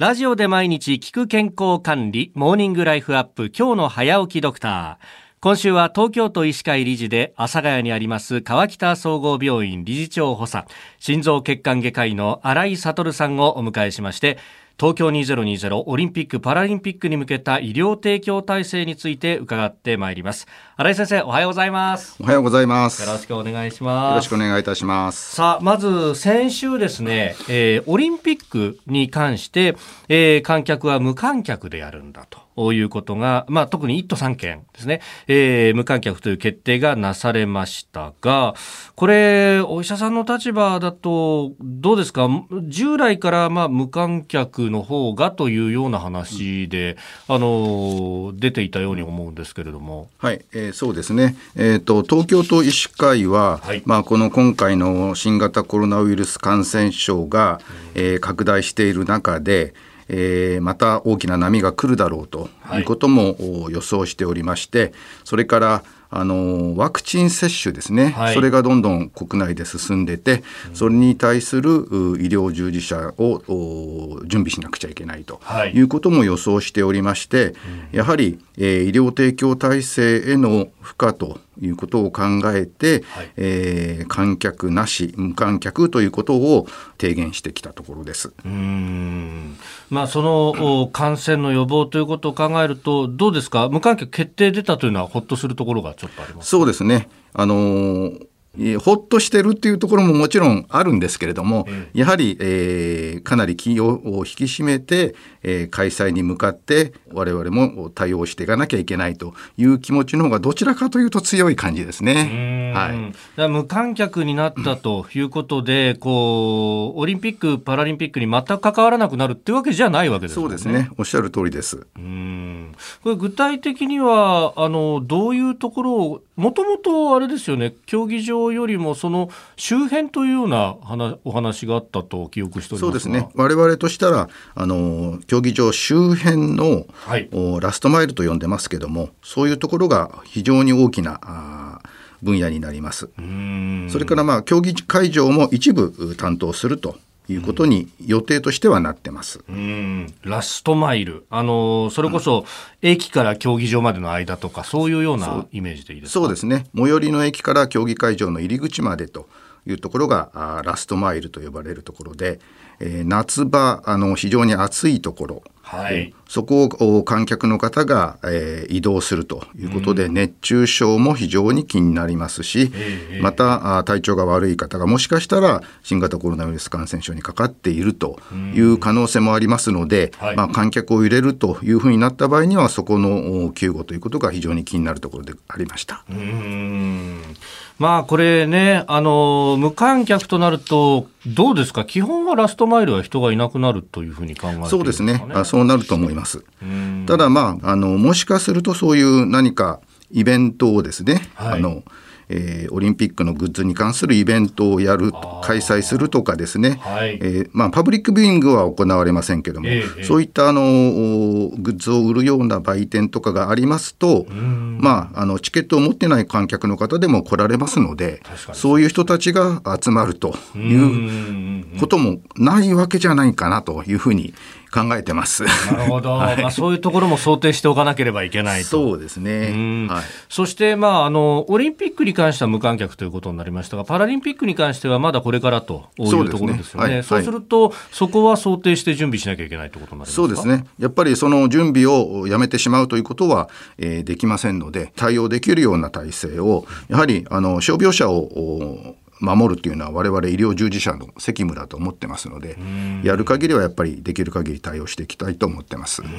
ラジオで毎日聞く健康管理、モーニングライフアップ、今日の早起きドクター。今週は東京都医師会理事で、阿佐ヶ谷にあります川北総合病院理事長補佐、心臓血管外科医の荒井悟さんをお迎えしまして、東京2020オリンピック・パラリンピックに向けた医療提供体制について伺ってまいります。新井先生、おはようございます。おはようございます。よろしくお願いします。よろしくお願いいたします。さあ、まず先週ですね、えー、オリンピックに関して、えー、観客は無観客でやるんだと。いうことが、まあ、特に1都3県ですね、えー、無観客という決定がなされましたが、これ、お医者さんの立場だと、どうですか、従来からまあ無観客の方がというような話で、うん、あの出ていたように思うんですけれども。はい、えー、そうですね、えーと、東京都医師会は、はい、まあ、この今回の新型コロナウイルス感染症が、えー、拡大している中で、えー、また大きな波が来るだろうということも予想しておりまして、それからあのワクチン接種ですね、はい、それがどんどん国内で進んでて、それに対する医療従事者を準備しなくちゃいけないと。い。うことも予想しておりまして、やはり、えー、医療提供体制への負荷ということを考えて、はい、えー、観客なし無観客ということを提言してきたところです。うん。まあ、その感染の予防ということを考えるとどうですか？無観客決定出たというのはほっとするところがちょっとあります。そうですね。あのーほっとしてるっていうところももちろんあるんですけれども、やはり、えー、かなり気を引き締めて、えー、開催に向かって我々も対応していかなきゃいけないという気持ちの方がどちらかというと強い感じですね。はい、無観客になったということで、こうオリンピック・パラリンピックに全く関わらなくなるっていうわけじゃないわけですね。そうですね。おっしゃる通りです。うんこれ具体的にはあのどういうところをもともとあれですよね競技場よりもその周辺というような話お話があったと記憶しておりますそうですね。我々としたらあの競技場周辺の、はい、ラストマイルと呼んでますけどもそういうところが非常に大きなあ分野になります。それからまあ競技会場も一部担当するということに予定としてはなってます。うん、ラストマイル、あのそれこそ駅から競技場までの間とか、そういうようなイメージでいいですか？そうですね。最寄りの駅から競技会場の入り口までというところがあラストマイルと呼ばれるところで、えー、夏場あの非常に暑いところ、はい、そこを観客の方が、えー、移動するということで、うん、熱中症も非常に気になりますし、また体調が悪い方がもしかしたら新型コロナウイルス感染症にかかっているという可能性もありますので、うんはい、まあ、観客を入れるというふうになった場合にはそこの救護ということが非常に気になるところでありました。うん。まあこれね、あの、無観客となると、どうですか？基本はラストマイルは人がいなくなるというふうに考えて、ね、そうですねあ。そうなると思います。ただまあ、あの、もしかするとそういう何かイベントをですね、はい、あの、えー、オリンピックのグッズに関するイベントをやる開催するとかですね、はい、えー、まあ、パブリックビューイングは行われませんけども、えー、そういったあのグッズを売るような売店とかがありますと、まあ、あのチケットを持ってない観客の方でも来られますのでそういう人たちが集まるということもないわけじゃないかなというふうに考えてます。なるほど、はい、まあ、そういうところも想定しておかなければいけないと。そうですね。はい、そして、まあ、あのオリンピックに関しては無観客ということになりましたが、パラリンピックに関してはまだこれからというところですよね。そう、ねはい、そうすると、そこは想定して準備しなきゃいけないということになりますそうですね。やっぱりその準備をやめてしまうということは、えー、できませんので、対応できるような体制を、やはりあの傷病者を守るというのは我々医療従事者の責務だと思ってますのでやる限りはやっぱりできる限り対応していきたいと思ってます。はい。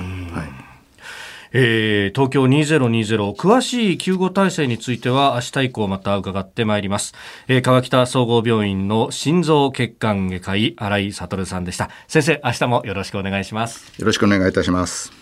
えー、東京2020詳しい救護体制については明日以降また伺ってまいります、えー、川北総合病院の心臓血管外科医新井悟さんでした。先生明日もよろしくお願いします。よろしくお願いいたします